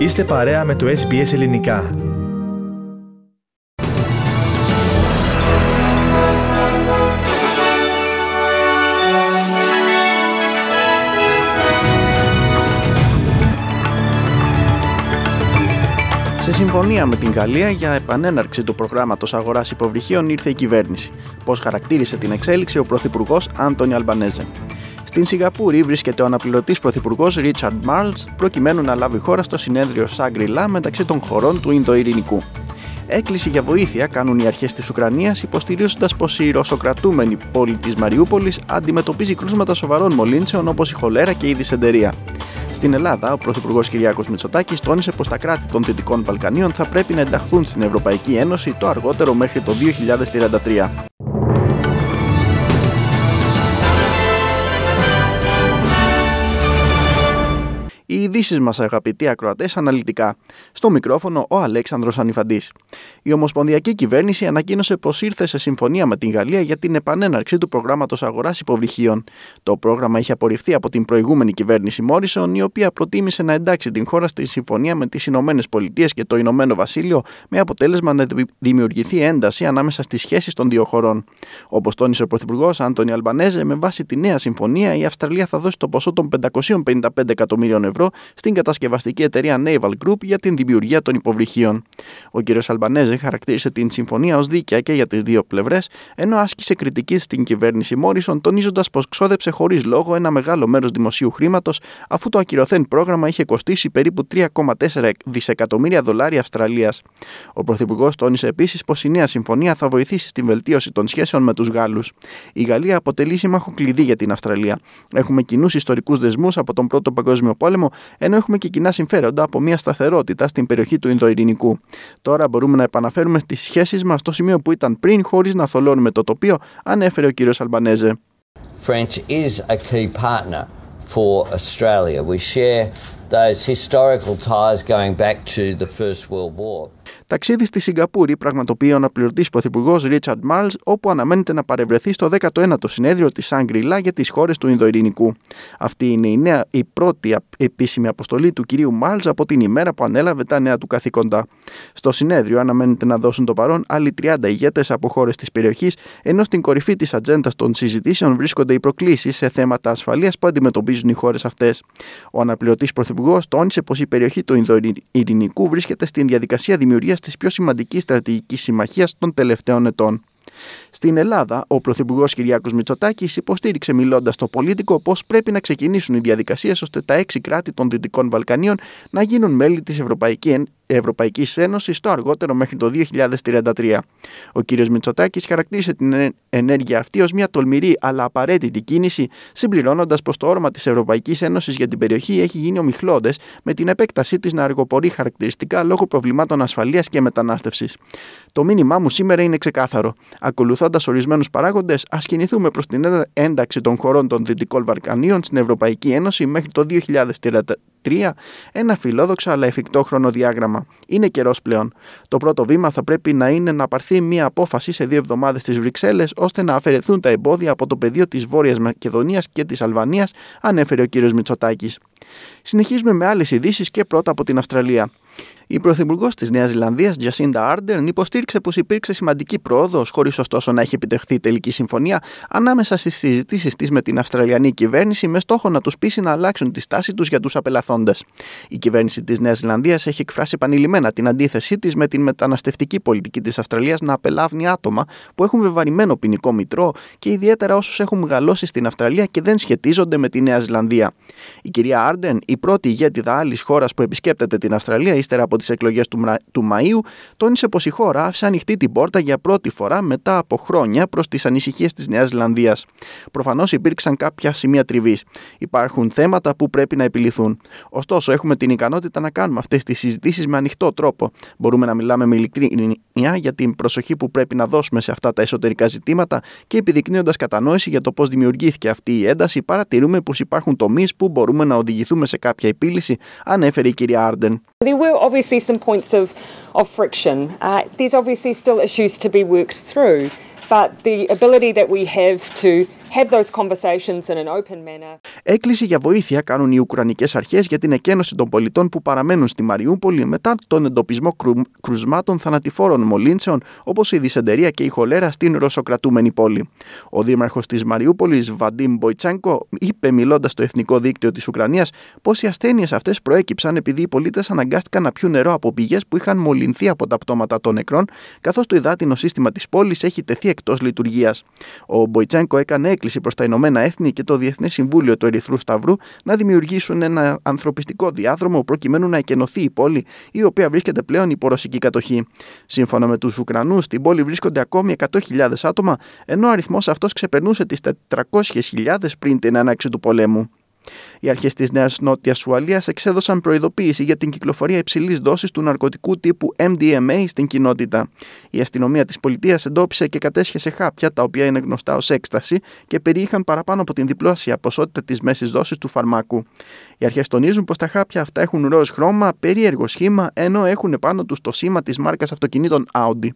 Είστε παρέα με το SBS Ελληνικά. Σε συμφωνία με την Γαλλία για επανέναρξη του προγράμματος αγοράς υποβρυχίων ήρθε η κυβέρνηση. Πώς χαρακτήρισε την εξέλιξη ο Πρωθυπουργός Άντωνι Αλμπανέζε. Στην Σιγκαπούρη βρίσκεται ο αναπληρωτής πρωθυπουργός Ρίτσαρντ Μάρλς προκειμένου να λάβει χώρα στο συνέδριο Σάγκριλά μεταξύ των χωρών του Ινδοειρηνικού. Έκκληση για βοήθεια κάνουν οι αρχές της Ουκρανίας, υποστηρίζοντας πως η ρωσοκρατούμενη πόλη της Μαριούπολης αντιμετωπίζει κρούσματα σοβαρών μολύνσεων όπως η χολέρα και η δυσεντερία. Στην Ελλάδα, ο Πρωθυπουργός Κυριάκος Μητσοτάκης τόνισε πως τα κράτη των Δυτικών Βαλκανίων θα πρέπει να ενταχθούν στην Ευρωπαϊκή Ένωση το αργότερο μέχρι το 2033. Ειδήσεις μας, αγαπητοί ακροατές, αναλυτικά. Στο μικρόφωνο ο Αλέξανδρος Ανιφαντής. Η Ομοσπονδιακή Κυβέρνηση ανακοίνωσε πως ήρθε σε συμφωνία με την Γαλλία για την επανέναρξη του προγράμματος αγοράς υποβρυχίων. Το πρόγραμμα είχε απορριφθεί από την προηγούμενη κυβέρνηση Μόρισον, η οποία προτίμησε να εντάξει την χώρα στη συμφωνία με τις Ηνωμένες Πολιτείες και το Ηνωμένο Βασίλειο, με αποτέλεσμα να δημιουργηθεί ένταση ανάμεσα στις σχέσεις των δύο χωρών. Όπως τόνισε ο Πρωθυπουργός Άντωνι Αλμπανέζε, με βάση τη νέα συμφωνία, η Αυστραλία θα δώσει το ποσό των 555 εκατομμύριων ευρώ στην κατασκευαστική εταιρεία Naval Group για την δημιουργία των υποβρυχίων. Ο κ. Αλμπανέζε χαρακτήρισε την συμφωνία ως δίκαια και για τις δύο πλευρές, ενώ άσκησε κριτική στην κυβέρνηση Μόρισον, τονίζοντας πως ξόδεψε χωρίς λόγο ένα μεγάλο μέρος δημοσίου χρήματος, αφού το ακυρωθέν πρόγραμμα είχε κοστίσει περίπου 3,4 δισεκατομμύρια δολάρια Αυστραλίας. Ο Πρωθυπουργός τόνισε επίσης πως η νέα συμφωνία θα βοηθήσει στην βελτίωση των σχέσεων με τους Γάλλους. Η Γαλλία αποτελεί σύμμαχο κλειδί για την Αυστραλία. Έχουμε κοινούς ιστορικούς δεσμούς από τον Πρώτο Παγκόσμιο Πόλεμο ενώ έχουμε και κοινά συμφέροντα από μια σταθερότητα στην περιοχή του Ινδοειρηνικού. Τώρα μπορούμε να επαναφέρουμε τι σχέσεις μας στο σημείο που ήταν πριν, χωρίς να θολώνουμε το τοπίο, ανέφερε ο κύριος Αλμπανέζε. French is a key partner for Australia. We share those historical ties going back to the First World War. Ταξίδι στη Σιγκαπούρη πραγματοποιεί ο αναπληρωτής πρωθυπουργός Ρίτσαρντ Μάλς, όπου αναμένεται να παρευρεθεί στο 19ο συνέδριο της Σάγκριλά για τις χώρες του Ινδοειρηνικού. Αυτή είναι η, νέα, η πρώτη επίσημη αποστολή του κυρίου Μάλς από την ημέρα που ανέλαβε τα νέα του καθήκοντα. Στο συνέδριο αναμένεται να δώσουν το παρόν άλλοι 30 ηγέτες από χώρες της περιοχής, ενώ στην κορυφή της ατζέντας των συζητήσεων βρίσκονται οι προκλήσεις σε θέματα ασφαλείας που αντιμετωπίζουν οι χώρες αυτές. Ο αναπληρωτής πρωθυπουργός τόνισε πως η περιοχή του Ινδοειρηνικού βρίσκεται στην διαδικασία δημιουργίας της πιο σημαντικής στρατηγικής συμμαχίας των τελευταίων ετών. Στην Ελλάδα, ο Πρωθυπουργός Κυριάκος Μητσοτάκης υποστήριξε μιλώντας στο πολίτικο πω πρέπει να ξεκινήσουν οι διαδικασίες ώστε τα έξι κράτη των Δυτικών Βαλκανίων να γίνουν μέλη της Ευρωπαϊκή Ευρωπαϊκής Ένωσης το αργότερο μέχρι το 2033. Ο κ. Μητσοτάκης χαρακτήρισε την ενέργεια αυτή ως μια τολμηρή αλλά απαραίτητη κίνηση, συμπληρώνοντας πως το όρμα της Ευρωπαϊκής Ένωσης για την περιοχή έχει γίνει ομιχλώδε με την επέκτασή της να αργοπορεί χαρακτηριστικά λόγω προβλημάτων ασφαλείας και μετανάστευσης. Το μήνυμά μου σήμερα είναι ξεκάθαρο. Ακολουθώντας ορισμένους παράγοντες, ας κινηθούμε προς την ένταξη των χωρών των Δυτικών Βαλκανίων στην Ευρωπαϊκή Ένωση μέχρι το 2033, ένα φιλόδοξο αλλά εφικτό χρονοδιάγραμμα. Είναι καιρός πλέον. Το πρώτο βήμα θα πρέπει να είναι να πάρθει μια απόφαση σε δύο εβδομάδες στις Βρυξέλλες ώστε να αφαιρεθούν τα εμπόδια από το πεδίο της Βόρειας Μακεδονίας και της Αλβανίας, ανέφερε ο κ. Μητσοτάκης. Συνεχίζουμε με άλλες ειδήσεις και πρώτα από την Αυστραλία. Η Πρωθυπουργός της Νέας Ζηλανδίας, Τζασίντα Άρντερν, υποστήριξε πως υπήρξε σημαντική πρόοδος, χωρίς ωστόσο να έχει επιτευχθεί τελική συμφωνία, ανάμεσα στις συζητήσεις της με την Αυστραλιανή κυβέρνηση, με στόχο να τους πείσει να αλλάξουν τη στάση τους για τους απελαθώντε. Η κυβέρνηση της Νέας Ζηλανδίας έχει εκφράσει επανειλημμένα την αντίθεσή της με την μεταναστευτική πολιτική της Αυστραλίας να απελάβνει άτομα που έχουν βεβαρημένο ποινικό μητρό και ιδιαίτερα όσους έχουν μεγαλώσει στην Αυστραλία και δεν σχετίζονται με τη Νέα Ζηλανδία. Η κυρία Άρντεν, η πρώτη ηγέτηδα άλλης χώρας που επισκέπτεται την Αυστραλία ύστερα από τις εκλογές του, του Μαΐου, τόνισε πως η χώρα άφησε ανοιχτή την πόρτα για πρώτη φορά μετά από χρόνια προς τις ανησυχίες της Νέας Ζηλανδίας. Προφανώς υπήρξαν κάποια σημεία τριβής. Υπάρχουν θέματα που πρέπει να επιληθούν. Ωστόσο, έχουμε την ικανότητα να κάνουμε αυτές τις συζητήσεις με ανοιχτό τρόπο. Μπορούμε να μιλάμε με ειλικρίνεια για την προσοχή που πρέπει να δώσουμε σε αυτά τα εσωτερικά ζητήματα και επιδεικνύοντας κατανόηση για το πώς δημιουργήθηκε αυτή η ένταση, παρατηρούμε πως υπάρχουν τομείς που μπορούμε να οδηγηθούμε σε κάποια επίλυση, ανέφερε η κυρία Άρντεν. There were obviously some points of, of friction. Uh, there's obviously still issues to be worked through, but the ability that we have to have those conversations in an open manner. Έκκληση για βοήθεια κάνουν οι Ουκρανικές αρχές για την εκένωση των πολιτών που παραμένουν στη Μαριούπολη μετά τον εντοπισμό κρου... κρουσμάτων θανατηφόρων μολύνσεων όπως η δυσεντερία και η χολέρα στην ρωσοκρατούμενη πόλη. Ο δήμαρχος της Μαριούπολης, Βαντίμ Μποϊτσάνκο, είπε μιλώντας στο εθνικό δίκτυο της Ουκρανίας πω οι ασθένειες αυτές προέκυψαν επειδή οι πολίτες αναγκάστηκαν να πιούν νερό από πηγές που είχαν μολυνθεί από τα πτώματα των νεκρών, καθώς το υδάτινο σύστημα της πόλης έχει τεθεί εκτός λειτουργίας. Ο Μποϊτσάνκο έκανε έκκληση προς τα Ηνωμένα Έθνη και το Διεθνές Συμβούλιο του Ερυθρού Σταυρού να δημιουργήσουν ένα ανθρωπιστικό διάδρομο προκειμένου να εκενωθεί η πόλη, η οποία βρίσκεται πλέον υπό ρωσική κατοχή. Σύμφωνα με τους Ουκρανούς, στην πόλη βρίσκονται ακόμη 100.000 άτομα, ενώ ο αριθμός αυτός ξεπερνούσε τις 400.000 πριν την έναρξη του πολέμου. Οι αρχές της Νέας Νότιας Ουαλίας εξέδωσαν προειδοποίηση για την κυκλοφορία υψηλής δόσης του ναρκωτικού τύπου MDMA στην κοινότητα. Η αστυνομία της πολιτείας εντόπισε και κατέσχεσε χάπια τα οποία είναι γνωστά ως έκσταση και περιείχαν παραπάνω από την διπλώσια ποσότητα της μέσης δόσης του φαρμάκου. Οι αρχές τονίζουν πως τα χάπια αυτά έχουν ροζ χρώμα, περίεργο σχήμα, ενώ έχουν πάνω τους το σήμα της μάρκας αυτοκινήτων Audi. Η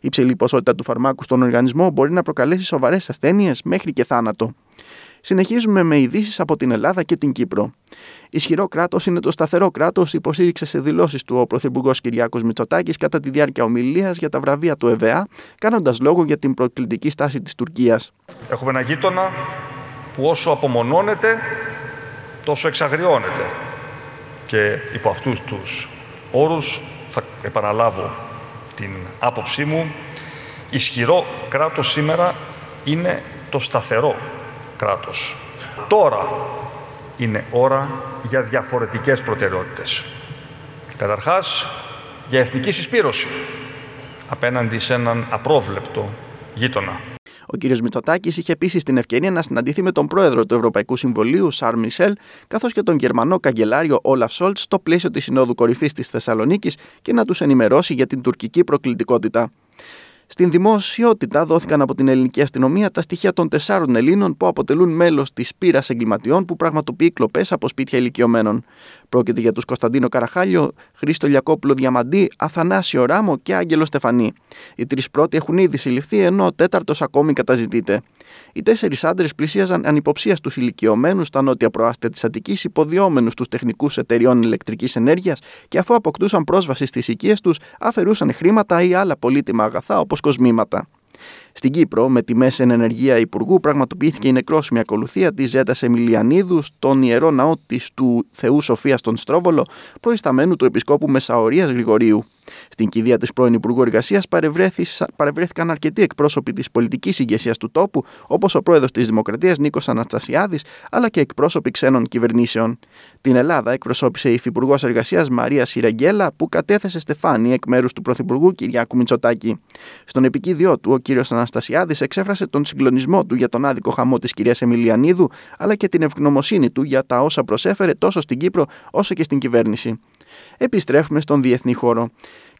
υψηλή ποσότητα του φαρμάκου στον οργανισμό μπορεί να προκαλέσει σοβαρές ασθένειες μέχρι και θάνατο. Συνεχίζουμε με ειδήσεις από την Ελλάδα και την Κύπρο. Ισχυρό κράτος είναι το σταθερό κράτος, υποστήριξε σε δηλώσεις του ο Πρωθυπουργός Κυριάκος Μητσοτάκης κατά τη διάρκεια ομιλίας για τα βραβεία του ΕΒΑ, κάνοντας λόγο για την προκλητική στάση της Τουρκίας. Έχουμε ένα γείτονα που όσο απομονώνεται, τόσο εξαγριώνεται. Και υπό αυτούς τους όρους θα επαναλάβω την άποψή μου. Ισχυρό κράτος σήμερα είναι το σταθερό κράτος. Τώρα είναι ώρα για διαφορετικές προτεραιότητες. Καταρχάς, για εθνική συσπήρωση απέναντι σε έναν απρόβλεπτο γείτονα. Ο κ. Μητσοτάκης είχε επίσης την ευκαιρία να συναντηθεί με τον πρόεδρο του Ευρωπαϊκού Συμβολίου, Σαρ Μισελ, καθώς και τον Γερμανό καγκελάριο Όλαφ Σόλτς στο πλαίσιο της Συνόδου Κορυφής της Θεσσαλονίκης και να τους ενημερώσει για την τουρκική προκλητικότητα. Στην δημοσιότητα δόθηκαν από την ελληνική αστυνομία τα στοιχεία των τεσσάρων Ελλήνων που αποτελούν μέλος της πείρας εγκληματιών που πραγματοποιεί κλοπές από σπίτια ηλικιωμένων. Πρόκειται για τους Κωνσταντίνο Καραχάλιο, Χρήστο Λιακόπουλο Διαμαντή, Αθανάσιο Ράμο και Άγγελο Στεφανή. Οι τρεις πρώτοι έχουν ήδη συλληφθεί, ενώ ο τέταρτος ακόμη καταζητείται. Οι τέσσερις άντρες πλησίαζαν ανυποψίας στου ηλικιωμένους στα νότια προάστια της Αττικής, υποδιόμενους στου τεχνικούς εταιριών ηλεκτρικής ενέργειας και αφού αποκτούσαν πρόσβαση στις οικίες τους, αφαιρούσαν χρήματα ή άλλα πολύτιμα αγαθά όπως κοσμήματα. Στην Κύπρο, με τη μέση εν ενεργεία Υπουργού, πραγματοποιήθηκε η νεκρόσιμη ακολουθία της Ζέτας Εμιλιανίδους στον ιερό ναό της του Θεού Σοφίας στον Στρόβολο, προϊσταμένου του Επισκόπου Μεσαωρίας Γρηγορίου. Στην κηδεία της πρώην Υπουργού Εργασίας παρευρέθηκαν αρκετοί εκπρόσωποι της πολιτικής ηγεσίας του τόπου, όπως ο πρόεδρος της Δημοκρατίας Νίκος Αναστασιάδης, αλλά και εκπρόσωποι ξένων κυβερνήσεων. Την Ελλάδα εκπροσώπησε η Υφυπουργός Εργασίας Μαρία Σιραγγέλα, που κατέθεσε στεφάνι εκ μέρους του Πρωθυπουργού Κυριάκου Μητσοτάκη. Στον επικίδιο του, ο κ. Αναστασιάδης εξέφρασε τον συγκλονισμό του για τον άδικο χαμό της κυρίας Εμιλιανίδου, αλλά και την ευγνωμοσύνη του για τα όσα προσέφερε τόσο στην Κύπρο όσο και στην κυβέρνηση. Επιστρέφουμε στον διεθνή χώρο.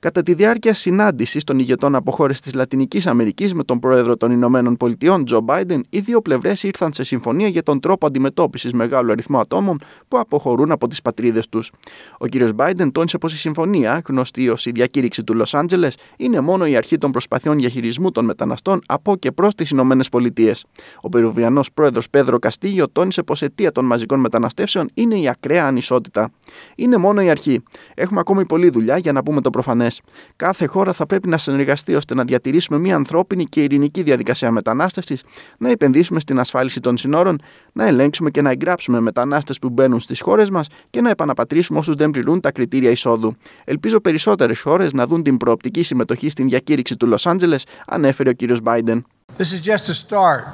Κατά τη διάρκεια συνάντησης των ηγετών από χώρες της Λατινικής Αμερικής με τον πρόεδρο των Ηνωμένων Πολιτειών, Τζο Μπάιντεν, οι δύο πλευρές ήρθαν σε συμφωνία για τον τρόπο αντιμετώπισης μεγάλου αριθμού ατόμων που αποχωρούν από τις πατρίδες τους. Ο κ. Μπάιντεν τόνισε πως η συμφωνία, γνωστή ως η διακήρυξη του Λος Άντζελες, είναι μόνο η αρχή των προσπαθειών διαχειρισμού των μεταναστών από και προς τις Ηνωμένες Πολιτείες. Ο Περουβιανός πρόεδρος Πέδρο Καστίγιο τόνισε πως αιτία των μαζικών μεταναστεύσεων είναι η ακραία ανισότητα. Είναι μόνο η αρχή. Έχουμε ακόμη πολλή δουλειά για να πούμε το προφανές. Κάθε χώρα θα πρέπει να συνεργαστεί ώστε να διατηρήσουμε μια ανθρώπινη και ειρηνική διαδικασία μετανάστευσης, να επενδύσουμε στην ασφάλιση των συνόρων, να ελέγξουμε και να εγγράψουμε μετανάστες που μπαίνουν στις χώρες μας και να επαναπατρίσουμε όσους δεν πληρούν τα κριτήρια εισόδου. Ελπίζω περισσότερες χώρες να δουν την προοπτική συμμετοχή στην διακήρυξη του Λος Άντζελες, ανέφερε ο κ. Biden. This is just a start.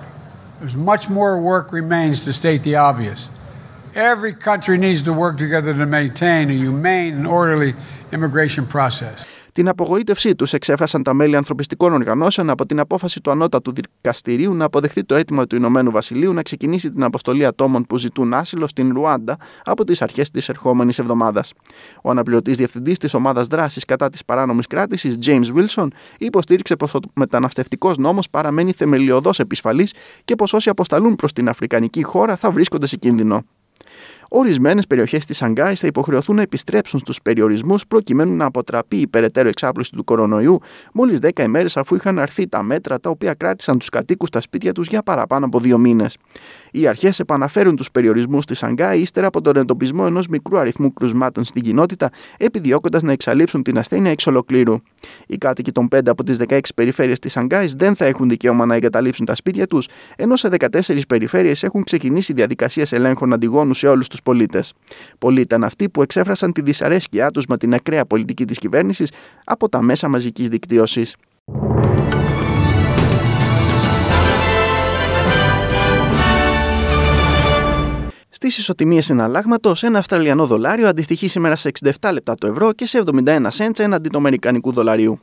There's much more work remains to state the obvious. Every country needs to work together to maintain a humane and orderly immigration process. Την απογοήτευσή τους εξέφρασαν τα μέλη ανθρωπιστικών οργανώσεων από την απόφαση του Ανώτατου Δικαστηρίου να αποδεχθεί το αίτημα του Ηνωμένου Βασιλείου να ξεκινήσει την αποστολή ατόμων που ζητούν άσυλο στην Ρουάντα από τις αρχές της ερχόμενης εβδομάδας. Ο αναπληρωτής διευθυντής της ομάδας δράσης κατά της παράνομης κράτησης, James Wilson, υποστήριξε πως ο μεταναστευτικός νόμος παραμένει θεμελιωδό επισφαλής και πως όσοι αποσταλούν προς την Αφρικανική χώρα θα βρίσκονται σε κίνδυνο. Ορισμένες περιοχές της Σανγκάης θα υποχρεωθούν να επιστρέψουν στους περιορισμούς προκειμένου να αποτραπεί η περαιτέρω εξάπλωση του κορονοϊού, μόλις 10 ημέρες αφού είχαν αρθεί τα μέτρα τα οποία κράτησαν τους κατοίκους στα σπίτια τους για παραπάνω από δύο μήνες. Οι αρχές επαναφέρουν τους περιορισμούς στη Σανγκάη ύστερα από τον εντοπισμό ενός μικρού αριθμού κρουσμάτων στην κοινότητα, επιδιώκοντας να εξαλείψουν την ασθένεια εξ ολοκλήρου. Οι κάτοικοι των 5 από τις 16 περιφέρειες της Σανγκάης δεν θα έχουν δικαίωμα να εγκαταλείψουν τα σπίτια τους, ενώ σε 14 περιφέρειες έχουν ξεκινήσει διαδικασίες ελέγχων αντιγόνου σε όλους τους πολίτες. Πολλοί ήταν αυτοί που εξέφρασαν τη δυσαρέσκειά τους με την ακραία πολιτική της κυβέρνησης από τα μέσα μαζικής δικτύωσης. Στις ισοτιμίες συναλλάγματος, ένα Αυστραλιανό δολάριο αντιστοιχεί σήμερα σε 67 λεπτά το ευρώ και σε 71 cents έναντι του Αμερικανικού δολαρίου.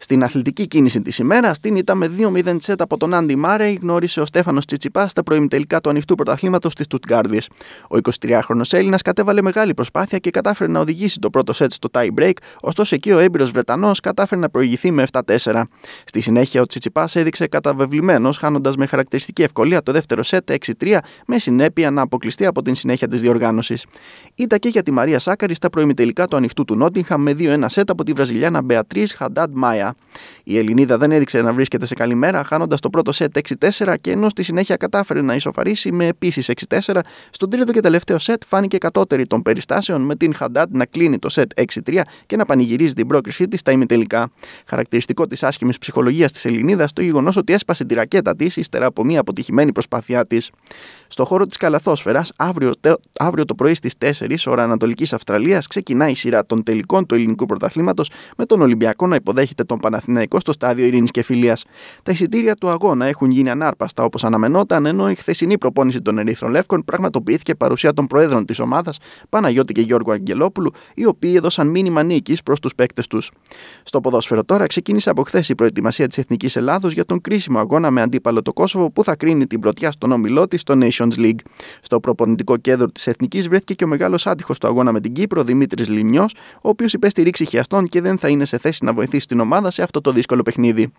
Στην αθλητική κίνηση της ημέρας, την ήττα με 2-0 τσέτ από τον Άντι Μάρεϊ γνώρισε ο Στέφανος Τσιτσιπά στα προημιτελικά του ανοιχτού πρωταθλήματος της Τουτγκάρδης. Ο 23χρονο Έλληνας κατέβαλε μεγάλη προσπάθεια και κατάφερε να οδηγήσει το πρώτο σετ στο tie break, ωστόσο εκεί ο έμπειρος Βρετανός κατάφερε να προηγηθεί με 7-4. Στη συνέχεια ο Τσιτσιπάς έδειξε καταβεβλημένος, χάνοντας με χαρακτηριστική ευκολία το δεύτερο σετ 6-3, με συνέπεια να αποκλειστεί από την συνέχεια της διοργάνωσης. Ήταν και για τη Μαρία Σάκαρη στα προημιτελικά του ανοιχτού του Νότιγχαμ με 2-1 σετ από τη Βραζιλιάνα Μπεατρίς Χαντάντ Μάια. Η Ελληνίδα δεν έδειξε να βρίσκεται σε καλή μέρα, χάνοντας το πρώτο σετ 6-4 και ενώ στη συνέχεια κατάφερε να ισοφαρίσει με επίσης 6-4, στον τρίτο και τελευταίο σετ φάνηκε κατώτερη των περιστάσεων με την Χαντάτ να κλείνει το σετ 6-3 και να πανηγυρίζει την πρόκρισή της στα ημιτελικά. Χαρακτηριστικό της άσχημης ψυχολογίας της Ελληνίδας το γεγονός ότι έσπασε τη ρακέτα της ύστερα από μια αποτυχημένη προσπάθειά της. Στο χώρο της καλαθόσφαιρας, αύριο, αύριο το πρωί στις 4 ώρα Ανατολικής Αυστραλίας ξεκινάει η σειρά των τελικών του ελληνικού πρωταθλήματος με τον Ολυμπιακό να υποδέχεται τον Παναθηναϊκό στο στάδιο Ειρήνης και Φιλίας. Τα εισιτήρια του αγώνα έχουν γίνει ανάρπαστα όπως αναμενόταν, ενώ η χθεσινή προπόνηση των Ερυθρών Λεύκων πραγματοποιήθηκε παρουσία των προέδρων της ομάδας, Παναγιώτη και Γιώργου Αγγελόπουλου, οι οποίοι έδωσαν μήνυμα νίκης προς τους παίκτες τους. Στο ποδόσφαιρο τώρα ξεκίνησε από χθες η προετοιμασία της Εθνικής Ελλάδος για τον κρίσιμο αγώνα με αντίπαλο το Κόσοβο που θα κρίνει την πρωτιά στον όμιλό της στο Nations League. Στο προπονητικό κέντρο της Εθνικής βρέθηκε και ο μεγάλος άτυχος του αγώνα με την Κύπρο, Δημήτρης Λιμιό, ο οποίος υπέστη ρήξη χιαστών και δεν θα είναι σε θέση να βοηθήσει την ομάδα σε αυτό το δύσκολο παιχνίδι.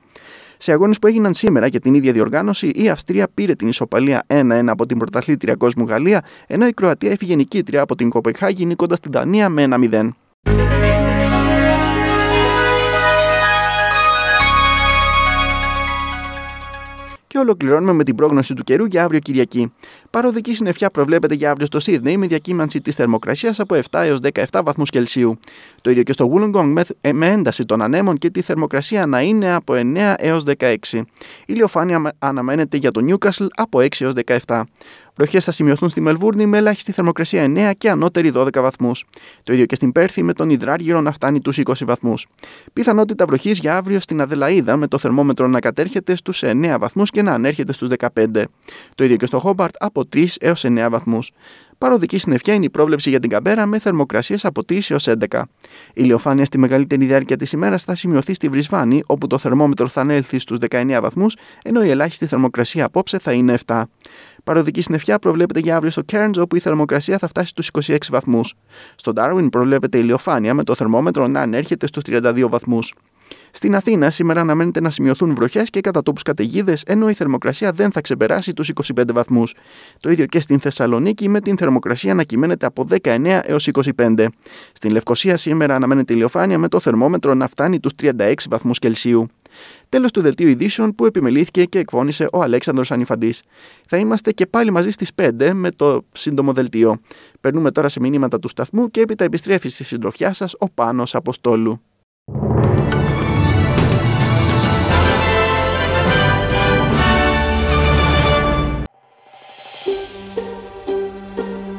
Σε αγώνες που έγιναν σήμερα για την ίδια διοργάνωση, η Αυστρία πήρε την ισοπαλία 1-1 από την πρωταθλήτρια κόσμου Γαλλία, ενώ η Κροατία έφυγε νικήτρια από την Κοπεχάγη νικώντας την Δανία με 1-0. Και ολοκληρώνουμε με την πρόγνωση του καιρού για αύριο Κυριακή. Παροδική συννεφιά προβλέπεται για αύριο στο Σίδνεϊ με διακύμανση της θερμοκρασίας από 7 έως 17 βαθμούς Κελσίου. Το ίδιο και στο Wollongong με, με ένταση των ανέμων και τη θερμοκρασία να είναι από 9 έως 16. Η ηλιοφάνεια αναμένεται για το Newcastle από 6 έως 17. Βροχέ θα σημειωθούν στη Μελβούρνη με ελάχιστη θερμοκρασία 9 και ανώτερη 12 βαθμούς. Το ίδιο και στην Πέρθη με τον Ιδράργυρο να φτάνει τους 20 βαθμούς. Πιθανότητα βροχής για αύριο στην Αδελαίδα με το θερμόμετρο να κατέρχεται στους 9 βαθμούς και να ανέρχεται στους 15. Το ίδιο και στο Χόμπαρτ από 3 έως 9 βαθμούς. Παροδική συννεφιά είναι η πρόβλεψη για την Καμπέρα με θερμοκρασίες από 3 έως 11. Η ηλιοφάνεια στη μεγαλύτερη διάρκεια της ημέρας θα σημειωθεί στη Βρισβάνη, όπου το θερμόμετρο θα ανέλθει στους 19 βαθμούς, ενώ η ελάχιστη θερμοκρασία απόψε θα είναι 7. Παροδική συννεφιά προβλέπεται για αύριο στο Cairns, όπου η θερμοκρασία θα φτάσει στους 26 βαθμούς. Στο Darwin προβλέπεται ηλιοφάνεια με το θερμόμετρο να ανέρχεται στους 32 βαθμούς. Στην Αθήνα σήμερα αναμένεται να σημειωθούν βροχές και κατά τόπους καταιγίδες, ενώ η θερμοκρασία δεν θα ξεπεράσει τους 25 βαθμούς. Το ίδιο και στην Θεσσαλονίκη με την θερμοκρασία να κυμαίνεται από 19 έως 25. Στην Λευκοσία σήμερα αναμένεται ηλιοφάνεια με το θερμόμετρο να φτάνει τους 36 βαθμούς Κελσίου. Τέλος του δελτίου ειδήσεων που επιμελήθηκε και εκφώνησε ο Αλέξανδρος Ανιφαντής. Θα είμαστε και πάλι μαζί στις 5 με το σύντομο δελτίο. Περνούμε τώρα σε μηνύματα του σταθμού και έπειτα επιστρέφει στη συντροφιά σας ο Πάνος Αποστόλου.